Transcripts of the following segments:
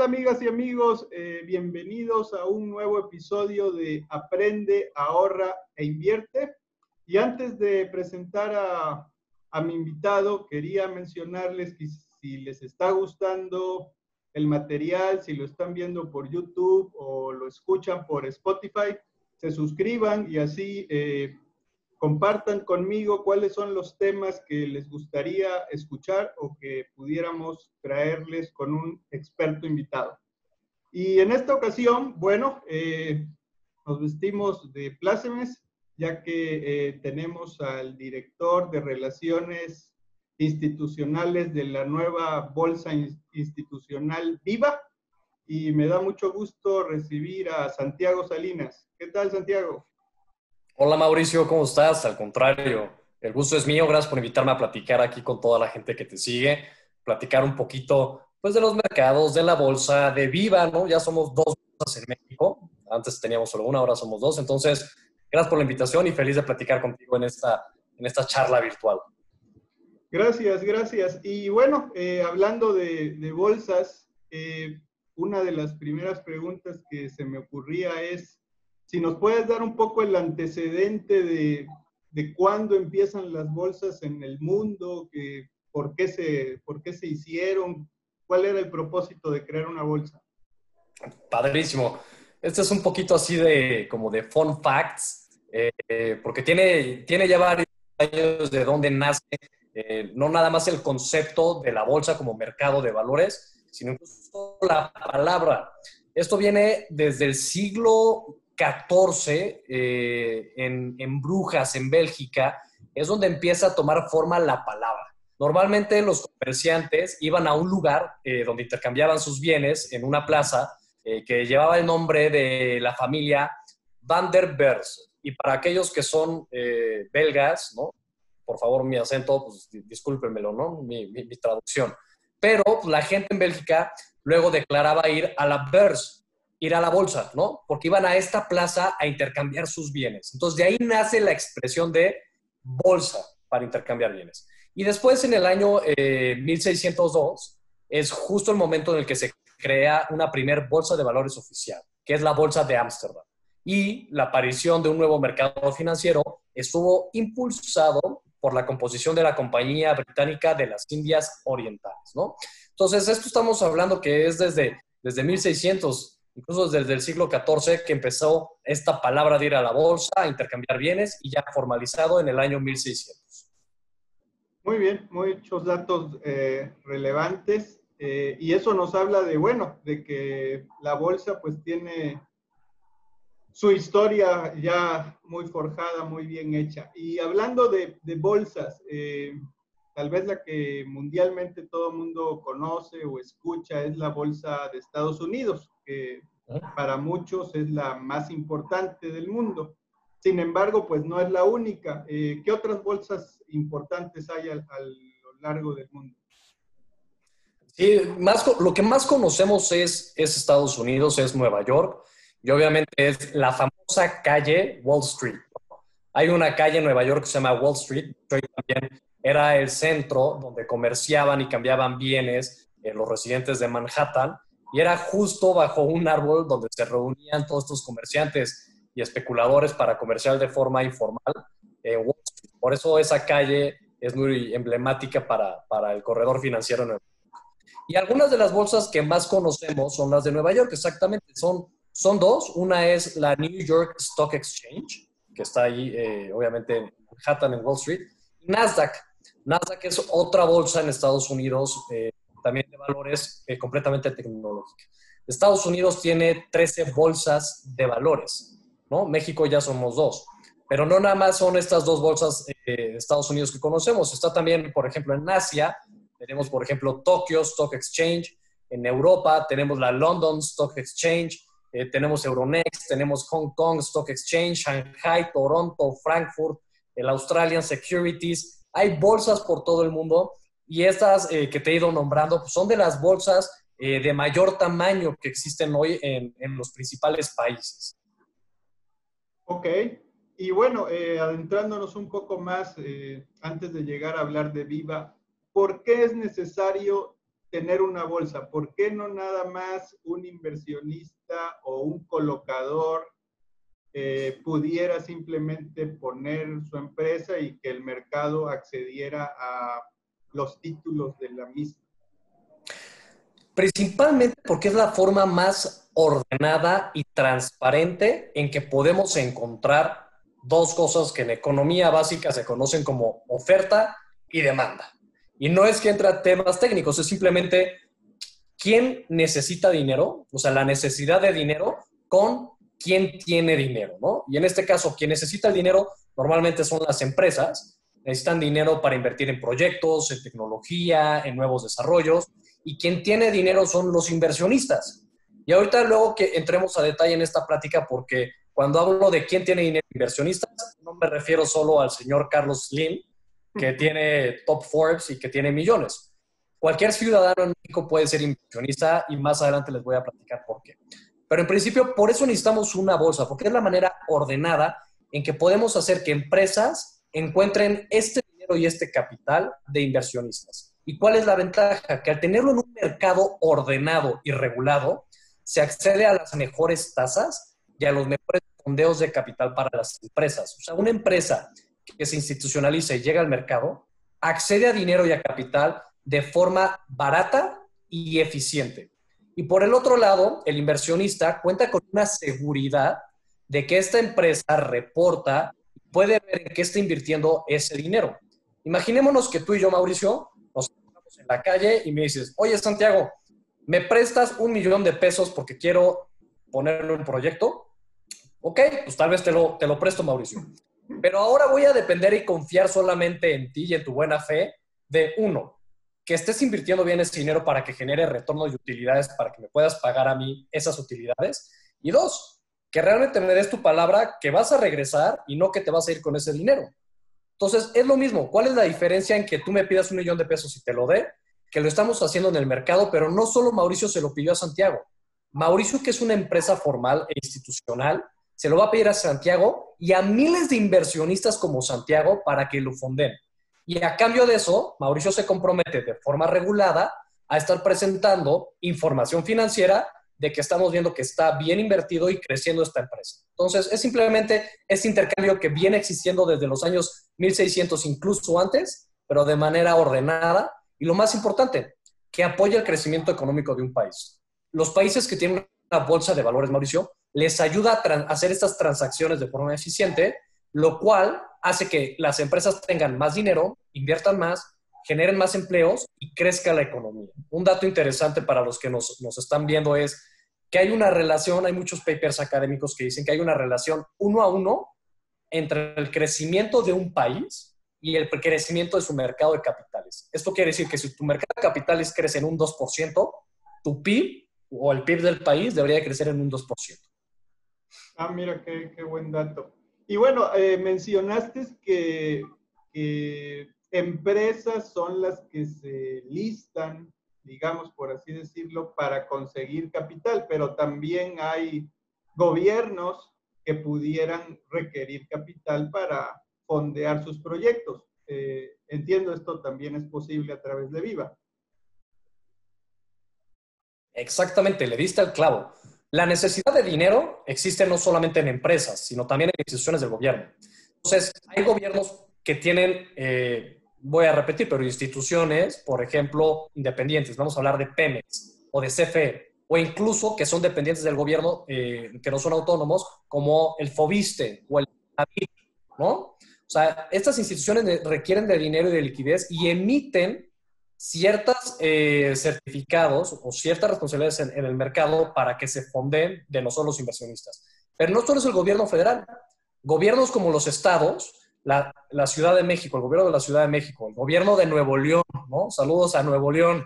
tal amigas y amigos? Eh, bienvenidos a un nuevo episodio de Aprende, ahorra e invierte. Y antes de presentar a, mi invitado, quería mencionarles que si les está gustando el material, si lo están viendo por YouTube o lo escuchan por Spotify, se suscriban y así eh, compartan conmigo cuáles son los temas que les gustaría escuchar o que pudiéramos traerles con un experto invitado. Y en esta ocasión, bueno, eh, nos vestimos de plácemes, ya que eh, tenemos al director de Relaciones Institucionales de la nueva Bolsa Institucional Viva, y me da mucho gusto recibir a Santiago Salinas. ¿Qué tal, Santiago? Hola Mauricio, ¿cómo estás? Al contrario, el gusto es mío. Gracias por invitarme a platicar aquí con toda la gente que te sigue, platicar un poquito pues de los mercados, de la bolsa, de Viva, ¿no? Ya somos dos bolsas en México. Antes teníamos solo una, ahora somos dos. Entonces, gracias por la invitación y feliz de platicar contigo en esta, en esta charla virtual. Gracias, gracias. Y bueno, eh, hablando de, bolsas, eh, una de las primeras preguntas que se me ocurría es, si nos puedes dar un poco el antecedente de, de cuándo empiezan las bolsas en el mundo, que, por, qué se, por qué se hicieron, cuál era el propósito de crear una bolsa. Padrísimo. Este es un poquito así de como de fun facts, eh, porque tiene, tiene ya varios años de dónde nace, eh, no nada más el concepto de la bolsa como mercado de valores, sino incluso la palabra. Esto viene desde el siglo 14 eh, en, Brujas, en Bélgica, es donde empieza a tomar forma la palabra. Normalmente los comerciantes iban a un lugar eh, donde intercambiaban sus bienes en una plaza eh, que llevaba el nombre de la familia Van der Bers. Y para aquellos que son belgas, ¿no? Por favor, mi acento, pues discúlpenmelo, ¿no? Mi, traducción. Pero la gente en Bélgica luego declaraba ir a la Bers, ir a la bolsa, ¿no? Porque iban a esta plaza a intercambiar sus bienes. Entonces, de ahí nace la expresión de bolsa para intercambiar bienes. Y después, en el año 1602, eh, es justo el momento en el que se crea una primer bolsa de valores oficial, que es la Bolsa de Ámsterdam. Y la aparición de un nuevo mercado financiero estuvo impulsado por la composición de la Compañía Británica de las Indias Orientales, ¿no? Entonces, esto estamos hablando que es desde, desde 1600 incluso desde el siglo XIV que empezó esta palabra de ir a la bolsa, a intercambiar bienes y ya formalizado en el año 1600. Muy bien, muchos datos eh, relevantes eh, y eso nos habla de, bueno, de que la bolsa pues tiene su historia ya muy forjada, muy bien hecha. Y hablando de, bolsas, eh, tal vez la que mundialmente todo mundo conoce o escucha es la bolsa de Estados Unidos que para muchos es la más importante del mundo. Sin embargo, pues no es la única. Eh, ¿Qué otras bolsas importantes hay a, lo largo del mundo? Sí, más, lo que más conocemos es, es Estados Unidos, es Nueva York, y obviamente es la famosa calle Wall Street. Hay una calle en Nueva York que se llama Wall Street, también era el centro donde comerciaban y cambiaban bienes eh, los residentes de Manhattan y era justo bajo un árbol donde se reunían todos estos comerciantes y especuladores para comerciar de forma informal. Por eso esa calle es muy emblemática para, para el corredor financiero York. Y algunas de las bolsas que más conocemos son las de Nueva York, exactamente. Son, son dos. Una es la New York Stock Exchange, que está ahí, eh, obviamente, en Manhattan, en Wall Street. Nasdaq. Nasdaq es otra bolsa en Estados Unidos eh, también de valores eh, completamente tecnológica. Estados Unidos tiene 13 bolsas de valores, ¿no? México ya somos dos. Pero no nada más son estas dos bolsas eh, Estados Unidos que conocemos. Está también, por ejemplo, en Asia, tenemos, por ejemplo, Tokyo Stock Exchange. En Europa tenemos la London Stock Exchange. Eh, tenemos Euronext, tenemos Hong Kong Stock Exchange, Shanghai, Toronto, Frankfurt, el Australian Securities. Hay bolsas por todo el mundo y estas eh, que te he ido nombrando pues, son de las bolsas eh, de mayor tamaño que existen hoy en, los principales países. Ok, y bueno, eh, adentrándonos un poco más antes de llegar a hablar de Viva, ¿por qué es necesario tener una bolsa? ¿Por qué no nada más un inversionista o un colocador pudiera simplemente poner su empresa y que el mercado accediera a los títulos de la misma? Principalmente porque es la forma más ordenada y transparente en que podemos encontrar dos cosas que en economía básica se conocen como oferta y demanda. Y no es que entra temas técnicos, es simplemente quién necesita dinero, o sea, la necesidad de dinero con quién tiene dinero, ¿no? Y en este caso, quien necesita el dinero normalmente son las empresas, necesitan dinero para invertir en proyectos, en tecnología, en nuevos desarrollos, y quien tiene dinero son los inversionistas. Y ahorita luego que entremos a detalle en esta plática, porque cuando hablo de quién tiene dinero inversionistas, no me refiero solo al señor Carlos Slim, que tiene top Forbes y que tiene millones. Cualquier ciudadano en México puede ser inversionista y más adelante les voy a platicar por qué. Pero en principio, por eso necesitamos una bolsa, porque es la manera ordenada en que podemos hacer que empresas encuentren este dinero y este capital de inversionistas. ¿Y cuál es la ventaja? Que al tenerlo en un mercado ordenado y regulado, se accede a las mejores tasas y a los mejores fondeos de capital para las empresas. O sea, una empresa que se institucionalice y llega al mercado, accede a dinero y a capital de forma barata y eficiente. Y por el otro lado, el inversionista cuenta con una seguridad de que esta empresa reporta, puede ver en qué está invirtiendo ese dinero. Imaginémonos que tú y yo, Mauricio, nos encontramos en la calle y me dices, oye, Santiago, ¿me prestas un millón de pesos porque quiero ponerlo en un proyecto? Ok, pues tal vez te lo, te lo presto, Mauricio. Pero ahora voy a depender y confiar solamente en ti y en tu buena fe de uno, que estés invirtiendo bien ese dinero para que genere retorno y utilidades para que me puedas pagar a mí esas utilidades. Y dos, que realmente me des tu palabra que vas a regresar y no que te vas a ir con ese dinero. Entonces, es lo mismo. ¿Cuál es la diferencia en que tú me pidas un millón de pesos y te lo dé? Que lo estamos haciendo en el mercado, pero no solo Mauricio se lo pidió a Santiago. Mauricio, que es una empresa formal e institucional, se lo va a pedir a Santiago y a miles de inversionistas como Santiago para que lo fonden. Y a cambio de eso, Mauricio se compromete de forma regulada a estar presentando información financiera de que estamos viendo que está bien invertido y creciendo esta empresa. Entonces, es simplemente este intercambio que viene existiendo desde los años 1600, incluso antes, pero de manera ordenada. Y lo más importante, que apoya el crecimiento económico de un país. Los países que tienen una bolsa de valores, Mauricio, les ayuda a hacer estas transacciones de forma eficiente, lo cual hace que las empresas tengan más dinero, inviertan más, generen más empleos y crezca la economía. Un dato interesante para los que nos, están viendo es que hay una relación, hay muchos papers académicos que dicen que hay una relación uno a uno entre el crecimiento de un país y el crecimiento de su mercado de capitales. Esto quiere decir que si tu mercado de capitales crece en un 2%, tu PIB o el PIB del país debería crecer en un 2%. Ah, mira, qué, qué buen dato. Y bueno, eh, mencionaste que, empresas son las que se listan, digamos, por así decirlo, para conseguir capital, pero también hay gobiernos que pudieran requerir capital para fondear sus proyectos. Eh, entiendo, esto también es posible a través de Viva. Exactamente, le diste al clavo. La necesidad de dinero existe no solamente en empresas, sino también en instituciones del gobierno. Entonces, hay gobiernos que tienen, eh, voy a repetir, pero instituciones, por ejemplo, independientes. Vamos a hablar de Pemex o de CFE, o incluso que son dependientes del gobierno, eh, que no son autónomos, como el FOBISTE o el ¿no? O sea, estas instituciones requieren de dinero y de liquidez y emiten ciertos eh, certificados o ciertas responsabilidades en, el mercado para que se fonden de nosotros los inversionistas. Pero no solo es el gobierno federal. Gobiernos como los estados, la, Ciudad de México, el gobierno de la Ciudad de México, el gobierno de Nuevo León, ¿no? Saludos a Nuevo León.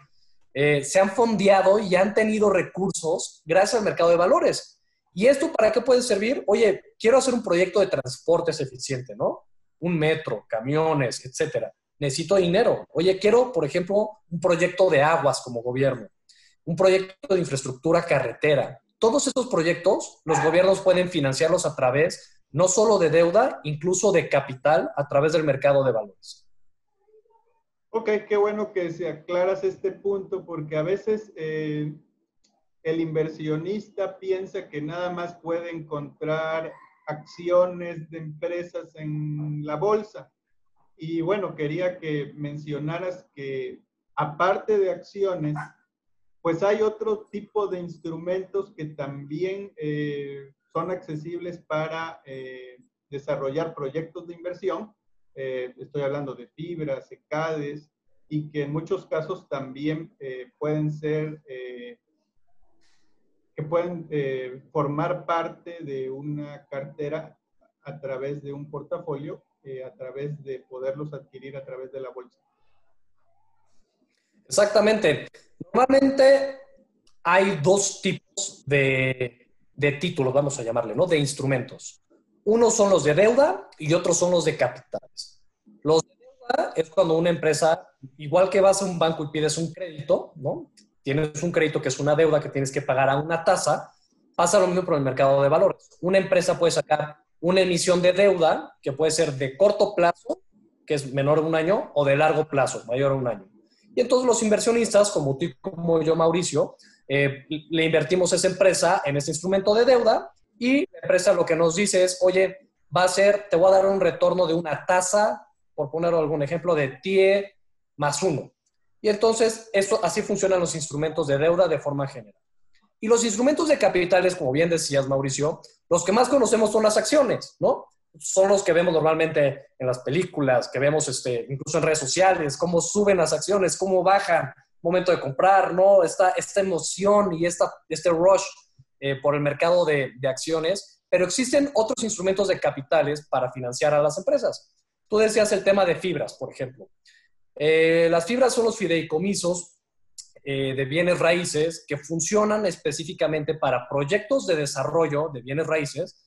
Eh, se han fondeado y han tenido recursos gracias al mercado de valores. ¿Y esto para qué puede servir? Oye, quiero hacer un proyecto de transportes eficiente, ¿no? Un metro, camiones, etcétera necesito dinero. Oye, quiero, por ejemplo, un proyecto de aguas como gobierno, un proyecto de infraestructura carretera. Todos estos proyectos los gobiernos pueden financiarlos a través no solo de deuda, incluso de capital a través del mercado de valores. Ok, qué bueno que se aclaras este punto porque a veces eh, el inversionista piensa que nada más puede encontrar acciones de empresas en la bolsa. Y bueno, quería que mencionaras que aparte de acciones, pues hay otro tipo de instrumentos que también eh, son accesibles para eh, desarrollar proyectos de inversión. Eh, estoy hablando de fibras, secades, y que en muchos casos también pueden ser, que pueden formar parte de una cartera a través de un portafolio, a través de poderlos adquirir a través de la bolsa. Exactamente. Normalmente hay dos tipos de, de títulos, vamos a llamarle, ¿no? De instrumentos. Unos son los de deuda y otros son los de capitales. Los de deuda es cuando una empresa, igual que vas a un banco y pides un crédito, ¿no? Tienes un crédito que es una deuda que tienes que pagar a una tasa, pasa lo mismo por el mercado de valores. Una empresa puede sacar una emisión de deuda que puede ser de corto plazo, que es menor de un año, o de largo plazo, mayor a un año. Y entonces los inversionistas, como tú como yo, Mauricio, eh, le invertimos a esa empresa en ese instrumento de deuda y la empresa lo que nos dice es, oye, va a ser, te voy a dar un retorno de una tasa, por poner algún ejemplo, de TIE más uno. Y entonces, eso, así funcionan los instrumentos de deuda de forma general. Y los instrumentos de capitales, como bien decías, Mauricio, los que más conocemos son las acciones, ¿no? son los que vemos normalmente en las películas, que vemos este, incluso en redes sociales, cómo suben las acciones, cómo bajan, momento de comprar, ¿no? Esta, esta emoción y esta, este rush eh, por el mercado de, de, acciones, pero existen otros instrumentos de capitales para financiar a las empresas. Tú decías el tema de fibras, por ejemplo. Eh, las fibras son los fideicomisos eh, de bienes raíces que funcionan específicamente para proyectos de desarrollo de bienes raíces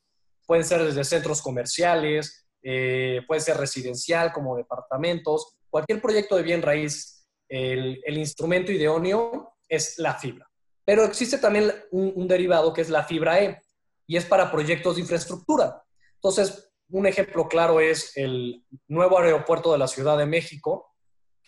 pueden ser desde centros comerciales, puede ser residencial como departamentos, cualquier proyecto de bien raíz, el, instrumento idóneo es la fibra. Pero existe también un, derivado que es la fibra E y es para proyectos de infraestructura. Entonces, un ejemplo claro es el nuevo aeropuerto de la Ciudad de México,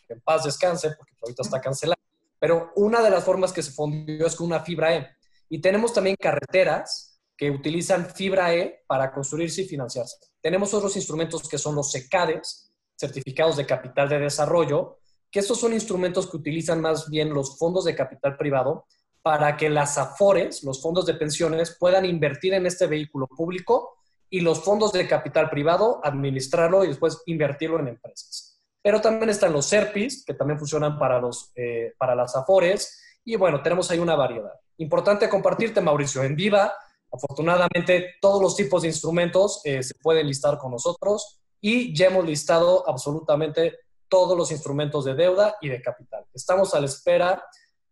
que en paz descanse porque ahorita está cancelado, pero una de las formas que se fundió es con una fibra E. Y tenemos también carreteras que utilizan fibra E para construirse y financiarse. Tenemos otros instrumentos que son los SECADES, certificados de capital de desarrollo, que estos son instrumentos que utilizan más bien los fondos de capital privado para que las AFORES, los fondos de pensiones, puedan invertir en este vehículo público y los fondos de capital privado administrarlo y después invertirlo en empresas. Pero también están los SERPIs, que también funcionan para, los, eh, para las AFORES. Y bueno, tenemos ahí una variedad. Importante compartirte, Mauricio. En Viva Afortunadamente, todos los tipos de instrumentos eh, se pueden listar con nosotros y ya hemos listado absolutamente todos los instrumentos de deuda y de capital. Estamos a la espera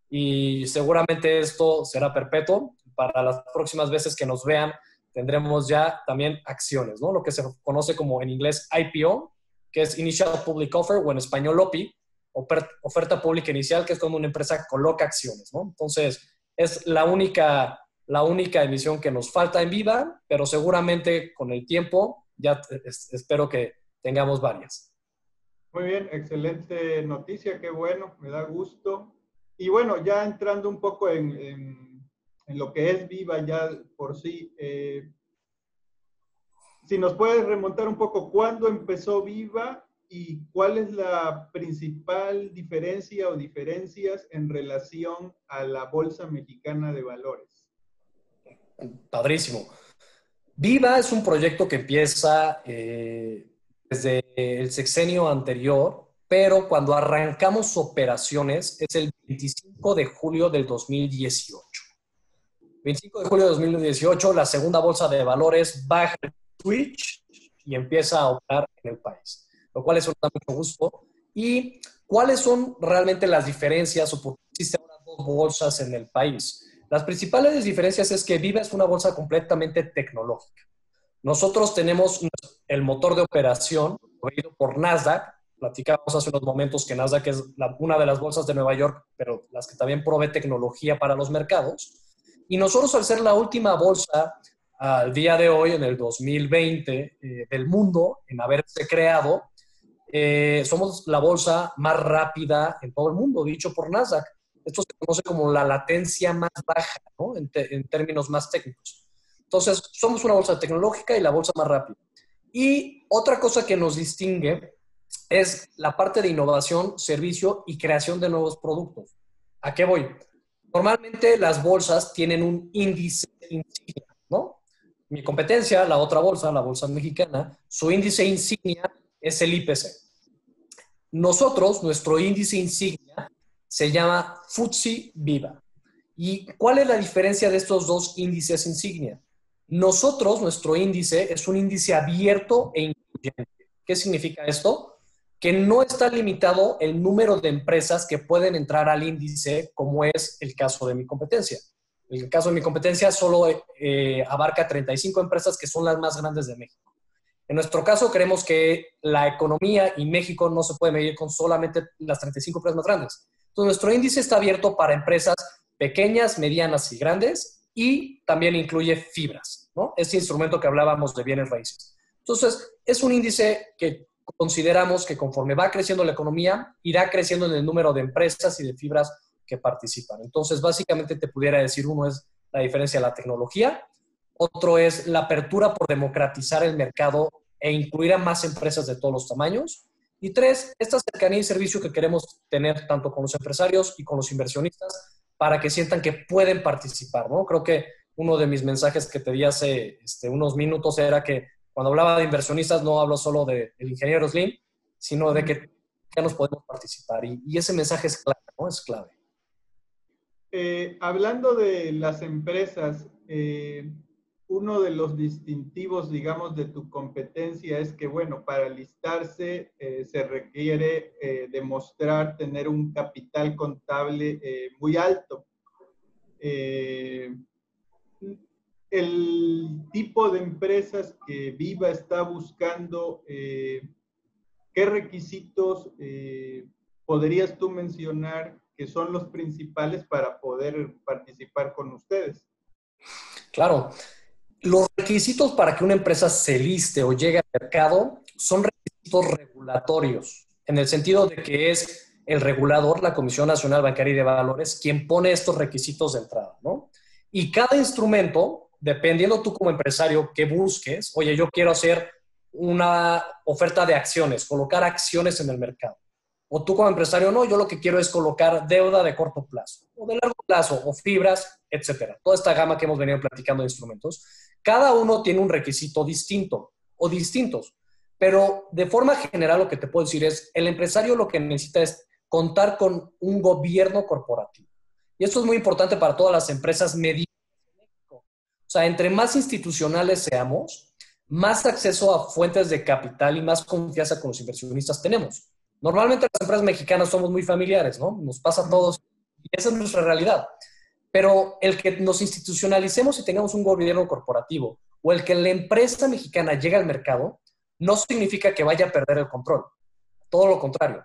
y seguramente esto será perpetuo. Para las próximas veces que nos vean, tendremos ya también acciones, ¿no? Lo que se conoce como en inglés IPO, que es Initial Public Offer, o en español OPI, oferta pública inicial, que es cuando una empresa coloca acciones, ¿no? Entonces, es la única la única emisión que nos falta en viva, pero seguramente con el tiempo ya espero que tengamos varias. Muy bien, excelente noticia, qué bueno, me da gusto. Y bueno, ya entrando un poco en, lo que es Viva ya por sí, eh, si nos puedes remontar un poco cuándo empezó Viva y cuál es la principal diferencia o diferencias en relación a la Bolsa Mexicana de Valores. Padrísimo. Viva es un proyecto que empieza eh, desde el sexenio anterior, pero cuando arrancamos operaciones es el 25 de julio del 2018. 25 de julio de 2018, la segunda bolsa de valores baja el switch y empieza a operar en el país, lo cual es un mucho gusto. ¿Y cuáles son realmente las diferencias o por qué existen ahora dos bolsas en el país? Las principales diferencias es que Viva es una bolsa completamente tecnológica. Nosotros tenemos el motor de operación proveído por Nasdaq. Platicamos hace unos momentos que Nasdaq es una de las bolsas de Nueva York, pero las que también provee tecnología para los mercados. Y nosotros, al ser la última bolsa al día de hoy, en el 2020, eh, del mundo, en haberse creado, eh, somos la bolsa más rápida en todo el mundo, dicho por Nasdaq. Esto se conoce como la latencia más baja, ¿no? en, en términos más técnicos. Entonces, somos una bolsa tecnológica y la bolsa más rápida. Y otra cosa que nos distingue es la parte de innovación, servicio y creación de nuevos productos. ¿A qué voy? Normalmente las bolsas tienen un índice insignia, ¿no? Mi competencia, la otra bolsa, la bolsa mexicana, su índice insignia es el IPC. Nosotros, nuestro índice insignia se llama FTSE Viva. ¿Y cuál es la diferencia de estos dos índices insignia? Nosotros, nuestro índice es un índice abierto e incluyente. ¿Qué significa esto? Que no está limitado el número de empresas que pueden entrar al índice, como es el caso de mi competencia. El caso de mi competencia solo eh, abarca 35 empresas que son las más grandes de México. En nuestro caso, creemos que la economía y México no se puede medir con solamente las 35 empresas más grandes. Entonces, nuestro índice está abierto para empresas pequeñas, medianas y grandes y también incluye fibras, ¿no? Este instrumento que hablábamos de bienes raíces. Entonces, es un índice que consideramos que conforme va creciendo la economía, irá creciendo en el número de empresas y de fibras que participan. Entonces, básicamente te pudiera decir, uno es la diferencia de la tecnología, otro es la apertura por democratizar el mercado e incluir a más empresas de todos los tamaños. Y tres, esta cercanía y servicio que queremos tener tanto con los empresarios y con los inversionistas para que sientan que pueden participar, ¿no? Creo que uno de mis mensajes que te di hace este, unos minutos era que cuando hablaba de inversionistas no hablo solo del de, ingeniero Slim, sino de que ya nos podemos participar. Y, ese mensaje es clave, ¿no? Es clave. Eh, hablando de las empresas, eh, uno de los distintivos, digamos, de tu competencia es que, bueno, para listarse eh, se requiere demostrar tener un capital contable muy alto. El tipo de empresas que Viva está buscando, ¿qué requisitos podrías tú mencionar que son los principales para poder participar con ustedes? Claro, los requisitos para que una empresa se liste o llegue al mercado son requisitos regulatorios, en el sentido de que es el regulador, la Comisión Nacional Bancaria y de Valores, quien pone estos requisitos de entrada, ¿no? Y cada instrumento, dependiendo tú como empresario que busques, oye, yo quiero hacer una oferta de acciones, colocar acciones en el mercado. O tú como empresario, no, yo lo que quiero es colocar deuda de corto plazo, o de largo plazo, o fibras, etcétera. Toda esta gama que hemos venido platicando de instrumentos. Cada uno tiene un requisito distinto o distintos, pero de forma general lo que te puedo decir es, el empresario lo que necesita es contar con un gobierno corporativo. Y esto es muy importante para todas las empresas medianas. Sea, entre más institucionales seamos, más acceso a fuentes de capital y más confianza con los inversionistas tenemos. Normalmente las empresas mexicanas somos muy familiares, ¿no? Nos pasa a todos y esa es nuestra realidad. Pero el que nos institucionalicemos y tengamos un gobierno corporativo o el que la empresa mexicana llegue al mercado no significa que vaya a perder el control. Todo lo contrario.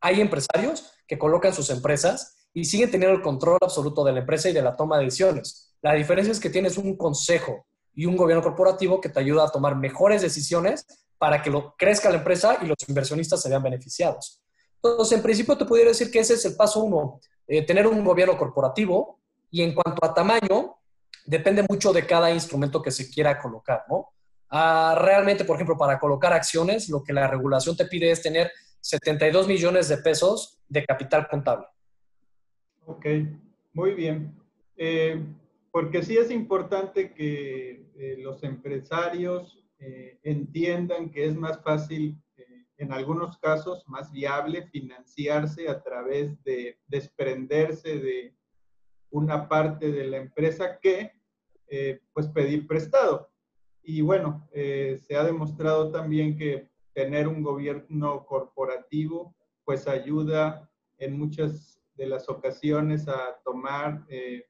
Hay empresarios que colocan sus empresas y siguen teniendo el control absoluto de la empresa y de la toma de decisiones. La diferencia es que tienes un consejo y un gobierno corporativo que te ayuda a tomar mejores decisiones para que lo, crezca la empresa y los inversionistas se vean beneficiados. Entonces, en principio te pudiera decir que ese es el paso uno, eh, tener un gobierno corporativo y en cuanto a tamaño, depende mucho de cada instrumento que se quiera colocar, ¿no? Ah, realmente, por ejemplo, para colocar acciones, lo que la regulación te pide es tener 72 millones de pesos de capital contable. Ok, muy bien. Eh, porque sí es importante que eh, los empresarios eh, entiendan que es más fácil, en algunos casos, más viable financiarse a través de desprenderse de una parte de la empresa que eh, pues pedir prestado. Y bueno, eh, se ha demostrado también que tener un gobierno corporativo pues ayuda en muchas de las ocasiones a tomar eh,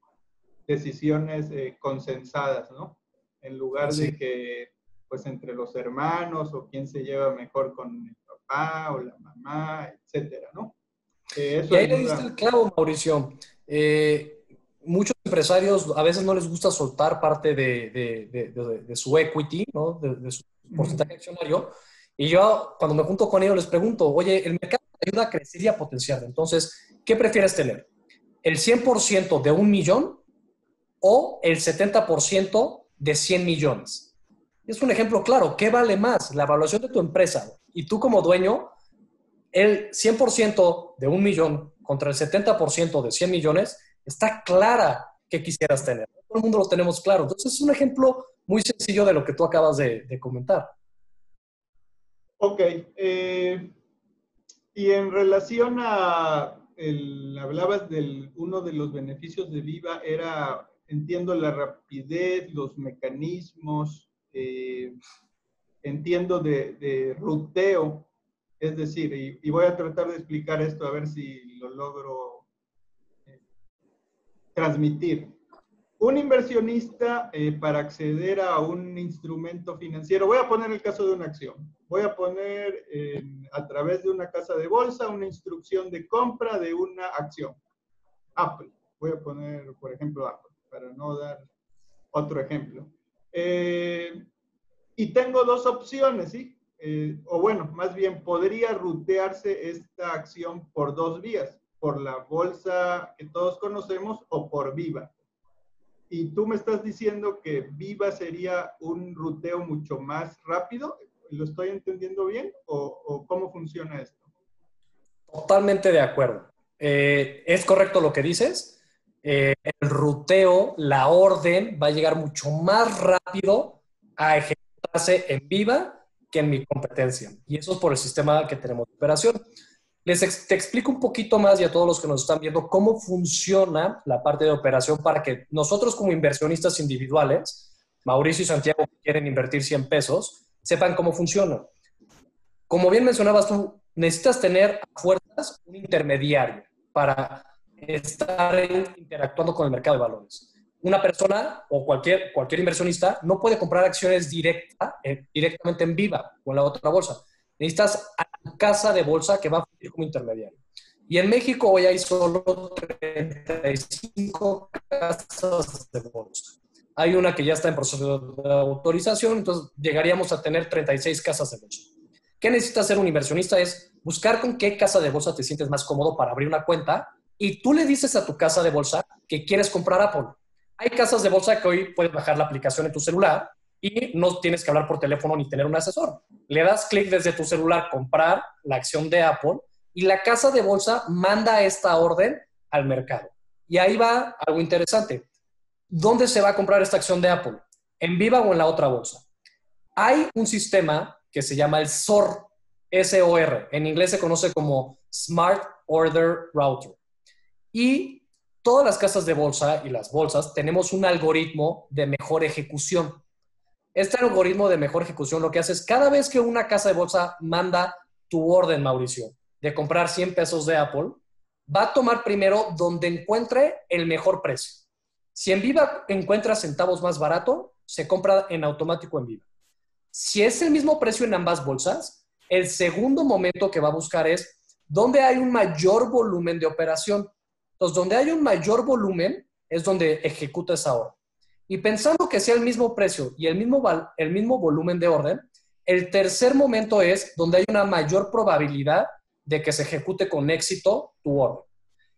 decisiones consensadas, ¿no? En lugar de que pues entre los hermanos o quién se lleva mejor con el papá o la mamá, etcétera, ¿no? y ahí le diste el clavo, Mauricio. Eh, muchos empresarios a veces no les gusta soltar parte de, su equity, ¿no? de, su porcentaje accionario. Y yo, cuando me junto con ellos, les pregunto, oye, el mercado te ayuda a crecer y a potenciar. Entonces, ¿qué prefieres tener? ¿El 100% de un millón o el 70% de 100 millones? Es un ejemplo claro. ¿Qué vale más? La evaluación de tu empresa y tú como dueño, el 100% de un millón contra el 70% de 100 millones, está clara que quisieras tener. Todo el mundo lo tenemos claro. Entonces, es un ejemplo muy sencillo de lo que tú acabas de, comentar. Ok. Eh, y en relación a, hablabas de uno de los beneficios de Viva, era, entiendo, la rapidez, los mecanismos, eh, entiendo de, de, ruteo, es decir, y, voy a tratar de explicar esto a ver si lo logro eh, transmitir. Un inversionista eh, para acceder a un instrumento financiero, voy a poner el caso de una acción, voy a poner a través de una casa de bolsa una instrucción de compra de una acción. Apple, voy a poner, por ejemplo, Apple, para no dar otro ejemplo. Eh, y tengo dos opciones, ¿sí? Eh, o bueno, más bien podría rutearse esta acción por dos vías, por la bolsa que todos conocemos o por Viva y tú me estás diciendo que Viva sería un ruteo mucho más rápido. ¿Lo estoy entendiendo bien o, cómo funciona esto? Totalmente de acuerdo. Eh, es correcto lo que dices. Eh, el ruteo, la orden va a llegar mucho más rápido a ejecutarse en Viva que en mi competencia. Y eso es por el sistema que tenemos de operación. Les te explico un poquito más y a todos los que nos están viendo cómo funciona la parte de operación para que nosotros como inversionistas individuales, Mauricio y Santiago que quieren invertir 100 pesos, sepan cómo funciona. Como bien mencionabas tú, necesitas tener a fuerzas un intermediario para estar interactuando con el mercado de valores. Una persona o cualquier, cualquier inversionista no puede comprar acciones directa, eh, directamente en Viva o en la otra bolsa necesitas a casa de bolsa que va a funcionar como intermediario. Y en México hoy hay solo 35 casas de bolsa. Hay una que ya está en proceso de autorización, entonces llegaríamos a tener 36 casas de bolsa. ¿Qué necesita hacer un inversionista? Es buscar con qué casa de bolsa te sientes más cómodo para abrir una cuenta y tú le dices a tu casa de bolsa que quieres comprar Apple. Hay casas de bolsa que hoy puedes bajar la aplicación en tu celular y no tienes que hablar por teléfono ni tener un asesor. Le das clic desde tu celular, comprar la acción de Apple y la casa de bolsa manda esta orden al mercado. Y ahí va algo interesante. ¿Dónde se va a comprar esta acción de Apple? ¿En Viva o en la otra bolsa? Hay un sistema que se llama el SOR, SOR. En inglés se conoce como Smart Order Router. Y todas las casas de bolsa y las bolsas tenemos un algoritmo de mejor ejecución. Este algoritmo de mejor ejecución lo que hace es cada vez que una casa de bolsa manda tu orden, Mauricio, de comprar 100 pesos de Apple, va a tomar primero donde encuentre el mejor precio. Si en Viva encuentra centavos más barato, se compra en automático en Viva. Si es el mismo precio en ambas bolsas, el segundo momento que va a buscar es dónde hay un mayor volumen de operación. Entonces, donde hay un mayor volumen es donde ejecuta esa orden. Y pensando que sea el mismo precio y el mismo, el mismo volumen de orden, el tercer momento es donde hay una mayor probabilidad de que se ejecute con éxito tu orden.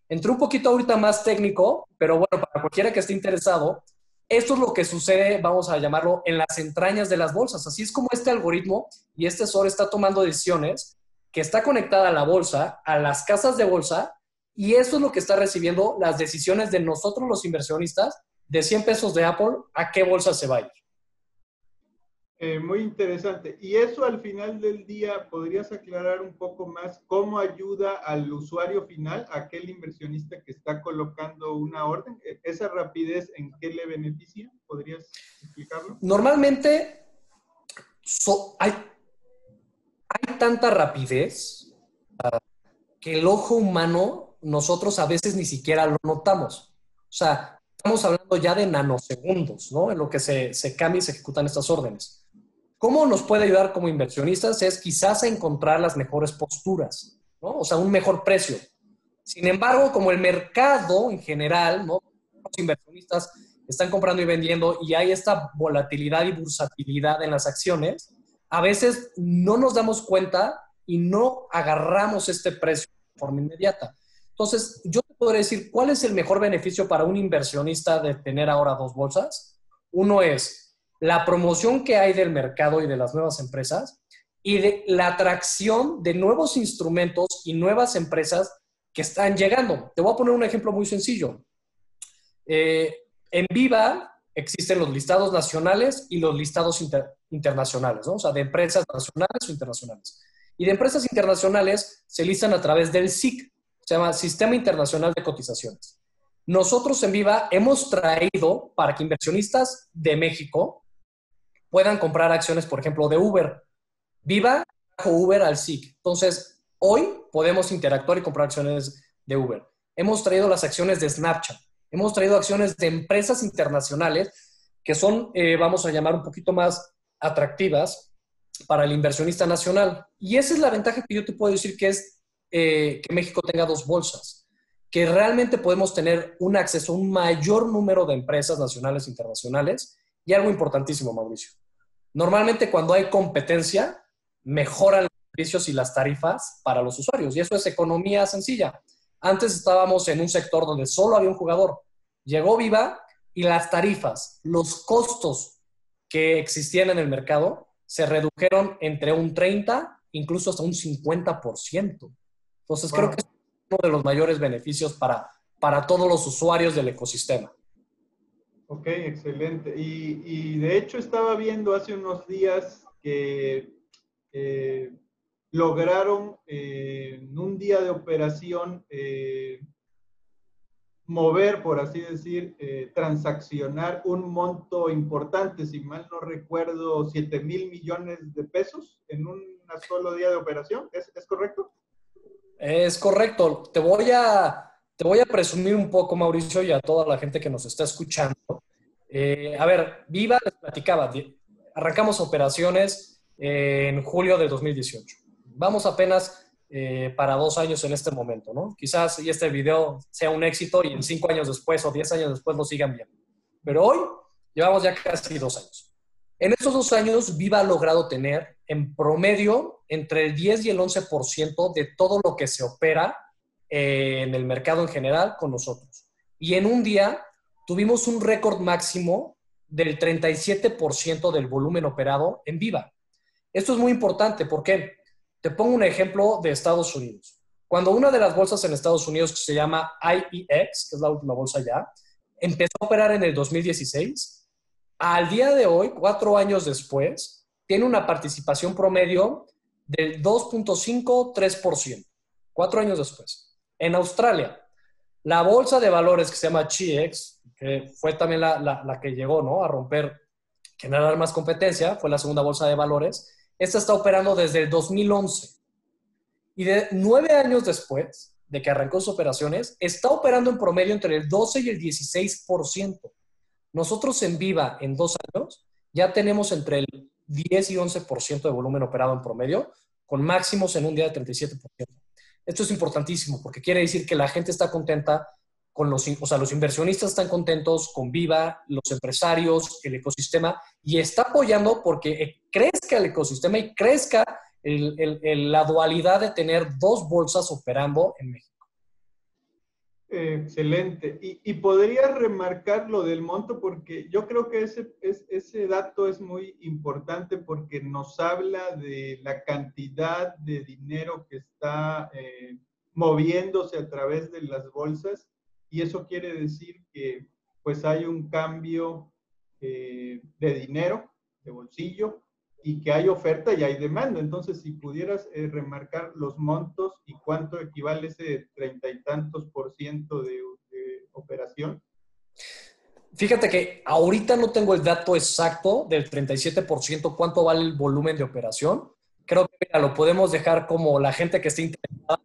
Entré un poquito ahorita más técnico, pero bueno, para cualquiera que esté interesado, esto es lo que sucede, vamos a llamarlo, en las entrañas de las bolsas. Así es como este algoritmo y este SOR está tomando decisiones que está conectada a la bolsa, a las casas de bolsa, y eso es lo que está recibiendo las decisiones de nosotros los inversionistas de 100 pesos de Apple, ¿a qué bolsa se va a ir? Eh, muy interesante. Y eso al final del día, ¿podrías aclarar un poco más cómo ayuda al usuario final, aquel inversionista que está colocando una orden? E, ¿Esa rapidez en qué le beneficia? ¿Podrías explicarlo? Normalmente hay, hay tanta rapidez ah, que el ojo humano nosotros a veces ni siquiera lo notamos. O sea, estamos hablando ya de nanosegundos, ¿no? En lo que se, se cambia y se ejecutan estas órdenes. ¿Cómo nos puede ayudar como inversionistas? Es quizás a encontrar las mejores posturas, ¿no? O sea, un mejor precio. Sin embargo, como el mercado en general, ¿no? Los inversionistas están comprando y vendiendo y hay esta volatilidad y bursatilidad en las acciones, a veces no nos damos cuenta y no agarramos este precio de forma inmediata. Entonces, yo te podría decir, ¿cuál es el mejor beneficio para un inversionista de tener ahora dos bolsas? Uno es la promoción que hay del mercado y de las nuevas empresas y de la atracción de nuevos instrumentos y nuevas empresas que están llegando. Te voy a poner un ejemplo muy sencillo. Eh, en Viva existen los listados nacionales y los listados internacionales, ¿no? o sea, de empresas nacionales o internacionales. Y de empresas internacionales se listan a través del SIC, se llama Sistema Internacional de Cotizaciones. Nosotros en Viva hemos traído para que inversionistas de México puedan comprar acciones, por ejemplo, de Uber. Viva o Uber al SIC. Entonces, hoy podemos interactuar y comprar acciones de Uber. Hemos traído las acciones de Snapchat. Hemos traído acciones de empresas internacionales que son, eh, vamos a llamar, un poquito más atractivas para el inversionista nacional. Y esa es la ventaja que yo te puedo decir que es eh, que México tenga dos bolsas, que realmente podemos tener un acceso a un mayor número de empresas nacionales e internacionales. Y algo importantísimo, Mauricio. Normalmente cuando hay competencia, mejoran los servicios y las tarifas para los usuarios. Y eso es economía sencilla. Antes estábamos en un sector donde solo había un jugador. Llegó Viva y las tarifas, los costos que existían en el mercado se redujeron entre un 30, incluso hasta un 50%. Entonces, creo que es uno de los mayores beneficios para, para todos los usuarios del ecosistema. Ok, excelente. Y, de hecho estaba viendo hace unos días que eh, lograron eh, en un día de operación eh, mover, por así decir, transaccionar un monto importante, si mal no recuerdo, 7 mil millones de pesos en un solo día de operación. ¿Es, ¿Es correcto? Es correcto. Te voy a, te voy a presumir un poco, Mauricio, y a toda la gente que nos está escuchando. Eh, a ver, Viva les platicaba, arrancamos operaciones en julio de 2018. Vamos apenas eh, para dos años en este momento, ¿no? Quizás y este video sea un éxito y en cinco años después o diez años después lo sigan viendo. Pero hoy llevamos ya casi dos años. En estos dos años, Viva ha logrado tener en promedio entre el 10 y el 11% de todo lo que se opera eh, en el mercado en general con nosotros. Y en un día tuvimos un récord máximo del 37% del volumen operado en Viva. Esto es muy importante porque te pongo un ejemplo de Estados Unidos. Cuando una de las bolsas en Estados Unidos que se llama IEX, que es la última bolsa ya, empezó a operar en el 2016, al día de hoy, cuatro años después, tiene una participación promedio del 2.53%, cuatro años después. En Australia, la bolsa de valores que se llama CHIEX, que fue también la, que llegó ¿no? a romper, generar más competencia, fue la segunda bolsa de valores, esta está operando desde el 2011. Y de nueve años después de que arrancó sus operaciones, está operando en promedio entre el 12 y el 16%. Nosotros en Viva, en dos años, ya tenemos entre el 10 y 11% de volumen operado en promedio, con máximos en un día de 37%. Esto es importantísimo porque quiere decir que la gente está contenta con los, o sea, los inversionistas están contentos con Viva, los empresarios, el ecosistema, y está apoyando porque crezca el ecosistema y crezca la dualidad de tener dos bolsas operando en México. Excelente. Y, podrías remarcar lo del monto porque yo creo que ese, ese dato es muy importante porque nos habla de la cantidad de dinero que está eh, moviéndose a través de las bolsas y eso quiere decir que pues hay un cambio eh, de dinero, de bolsillo, y que hay oferta y hay demanda. Entonces, si pudieras eh, remarcar los montos y cuánto equivale ese treinta y tantos por ciento de, operación. Fíjate que ahorita no tengo el dato exacto del 37% cuánto vale el volumen de operación. Creo que lo podemos dejar como la gente que esté interesada,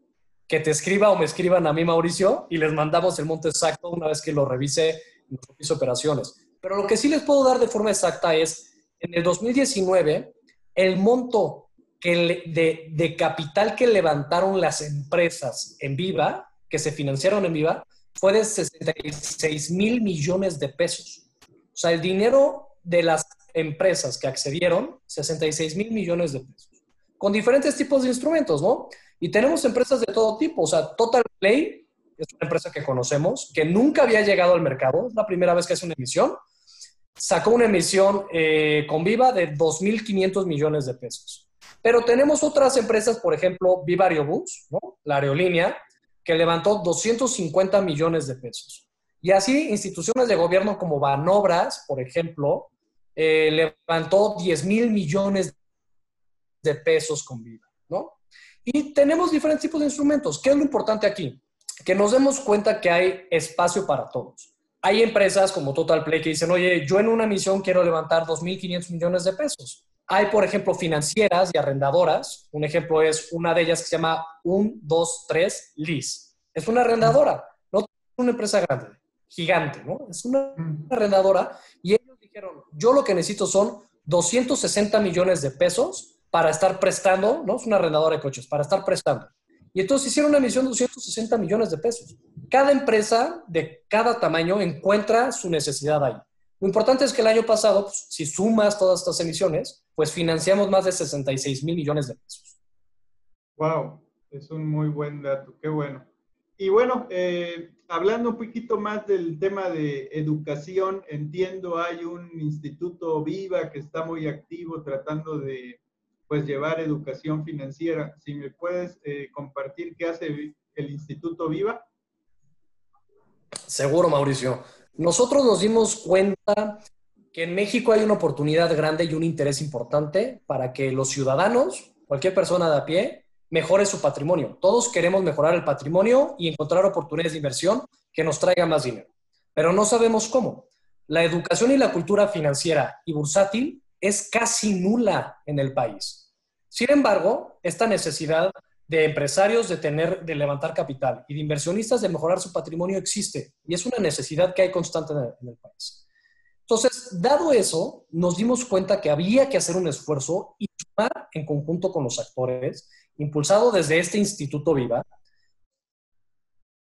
que te escriba o me escriban a mí, Mauricio, y les mandamos el monto exacto una vez que lo revise en mis operaciones. Pero lo que sí les puedo dar de forma exacta es en el 2019, el monto que de, capital que levantaron las empresas en Viva, que se financiaron en Viva, fue de 66 mil millones de pesos. O sea, el dinero de las empresas que accedieron, 66 mil millones de pesos, con diferentes tipos de instrumentos, ¿no? Y tenemos empresas de todo tipo, o sea, Total Play es una empresa que conocemos, que nunca había llegado al mercado, es la primera vez que hace una emisión, sacó una emisión eh, con Viva de 2.500 millones de pesos. Pero tenemos otras empresas, por ejemplo, Viva Aerobús, la aerolínea, que levantó 250 millones de pesos. Y así instituciones de gobierno como Banobras, por ejemplo, eh, levantó 10 mil millones de pesos con Viva, ¿no? Y tenemos diferentes tipos de instrumentos. ¿Qué es lo importante aquí? Que nos demos cuenta que hay espacio para todos. Hay empresas como Total Play que dicen, oye, yo en una misión quiero levantar 2.500 millones de pesos. Hay, por ejemplo, financieras y arrendadoras. Un ejemplo es una de ellas que se llama 123 LIS. Es una arrendadora, no es una empresa grande, gigante, ¿no? Es una arrendadora y ellos dijeron, yo lo que necesito son 260 millones de pesos para estar prestando, ¿no? Es una arrendadora de coches, para estar prestando. Y entonces hicieron una emisión de 260 millones de pesos. Cada empresa de cada tamaño encuentra su necesidad ahí. Lo importante es que el año pasado, pues, si sumas todas estas emisiones, pues financiamos más de 66 mil millones de pesos. Wow, es un muy buen dato, qué bueno. Y bueno, eh, hablando un poquito más del tema de educación, entiendo hay un instituto Viva que está muy activo tratando de pues llevar educación financiera. Si me puedes eh, compartir qué hace el Instituto Viva. Seguro, Mauricio. Nosotros nos dimos cuenta que en México hay una oportunidad grande y un interés importante para que los ciudadanos, cualquier persona de a pie, mejore su patrimonio. Todos queremos mejorar el patrimonio y encontrar oportunidades de inversión que nos traigan más dinero, pero no sabemos cómo. La educación y la cultura financiera y bursátil es casi nula en el país. Sin embargo, esta necesidad de empresarios de tener, de levantar capital y de inversionistas de mejorar su patrimonio existe y es una necesidad que hay constante en el, país. Entonces, dado eso, nos dimos cuenta que había que hacer un esfuerzo y sumar en conjunto con los actores, impulsado desde este Instituto Viva,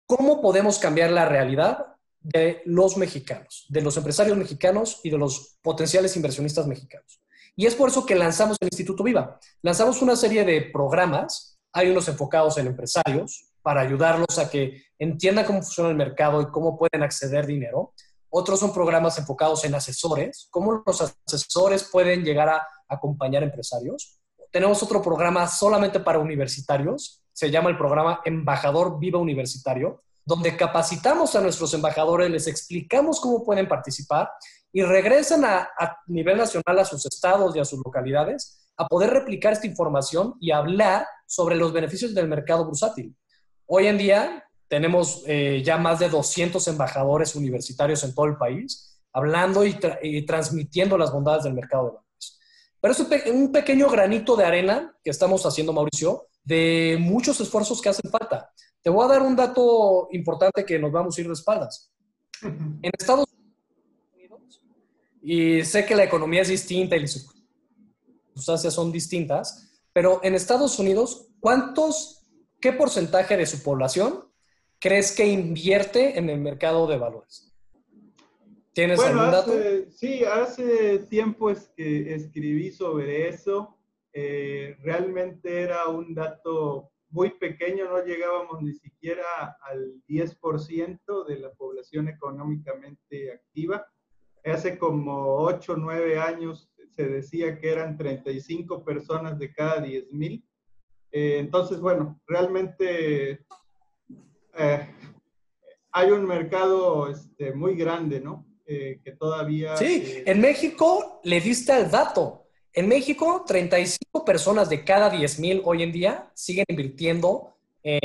cómo podemos cambiar la realidad de los mexicanos, de los empresarios mexicanos y de los potenciales inversionistas mexicanos. Y es por eso que lanzamos el Instituto Viva. Lanzamos una serie de programas, hay unos enfocados en empresarios para ayudarlos a que entiendan cómo funciona el mercado y cómo pueden acceder dinero. Otros son programas enfocados en asesores, cómo los asesores pueden llegar a acompañar empresarios. Tenemos otro programa solamente para universitarios, se llama el programa Embajador Viva Universitario, donde capacitamos a nuestros embajadores, les explicamos cómo pueden participar y regresan a, nivel nacional a sus estados y a sus localidades a poder replicar esta información y hablar sobre los beneficios del mercado bursátil. Hoy en día tenemos eh, ya más de 200 embajadores universitarios en todo el país hablando y, transmitiendo las bondades del mercado de valores. Pero es un pequeño granito de arena que estamos haciendo, Mauricio, de muchos esfuerzos que hacen falta. Te voy a dar un dato importante que nos vamos a ir de espaldas. En Estados Unidos, y sé que la economía es distinta y las circunstancias son distintas, pero en Estados Unidos, ¿cuántos, qué porcentaje de su población crees que invierte en el mercado de valores? ¿Tienes algún dato? sí, hace tiempo es que escribí sobre eso. Eh, realmente era un dato muy pequeño, no llegábamos ni siquiera al 10% de la población económicamente activa. Hace como 8 o 9 años se decía que eran 35 personas de cada 10 mil. Eh, entonces, bueno, realmente eh, hay un mercado este, muy grande, ¿no? Eh, que todavía... Sí, en México le diste al dato. En México, 35 personas de cada 10 mil hoy en día siguen invirtiendo en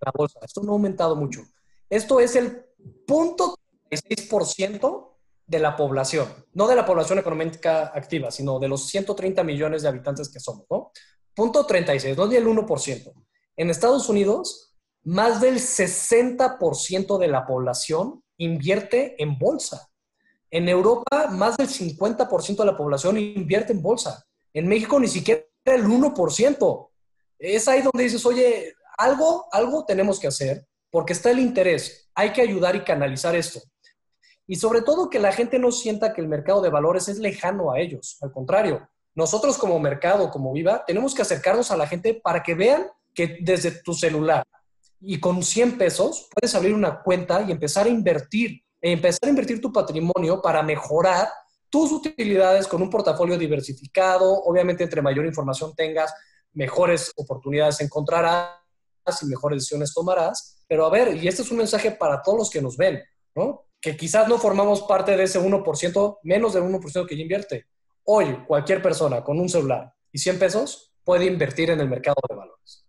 la bolsa. Esto no ha aumentado mucho. Esto es el punto 36% de la población, no de la población económica activa, sino de los 130 millones de habitantes que somos, ¿no? Punto 36, no es el 1%. En Estados Unidos, más del 60% de la población invierte en bolsa. En Europa, más del 50% de la población invierte en bolsa. En México, ni siquiera el 1%. Es ahí donde dices, oye, algo, algo tenemos que hacer porque está el interés. Hay que ayudar y canalizar esto. Y sobre todo que la gente no sienta que el mercado de valores es lejano a ellos. Al contrario, nosotros como mercado, como Viva, tenemos que acercarnos a la gente para que vean que desde tu celular y con 100 pesos puedes abrir una cuenta y empezar a invertir, e empezar a invertir tu patrimonio para mejorar tus utilidades con un portafolio diversificado. Obviamente, entre mayor información tengas, mejores oportunidades encontrarás y mejores decisiones tomarás. Pero a ver, y este es un mensaje para todos los que nos ven, ¿no? Que quizás no formamos parte de ese 1%, menos del 1% que ya invierte. Hoy, cualquier persona con un celular y 100 pesos puede invertir en el mercado de valores.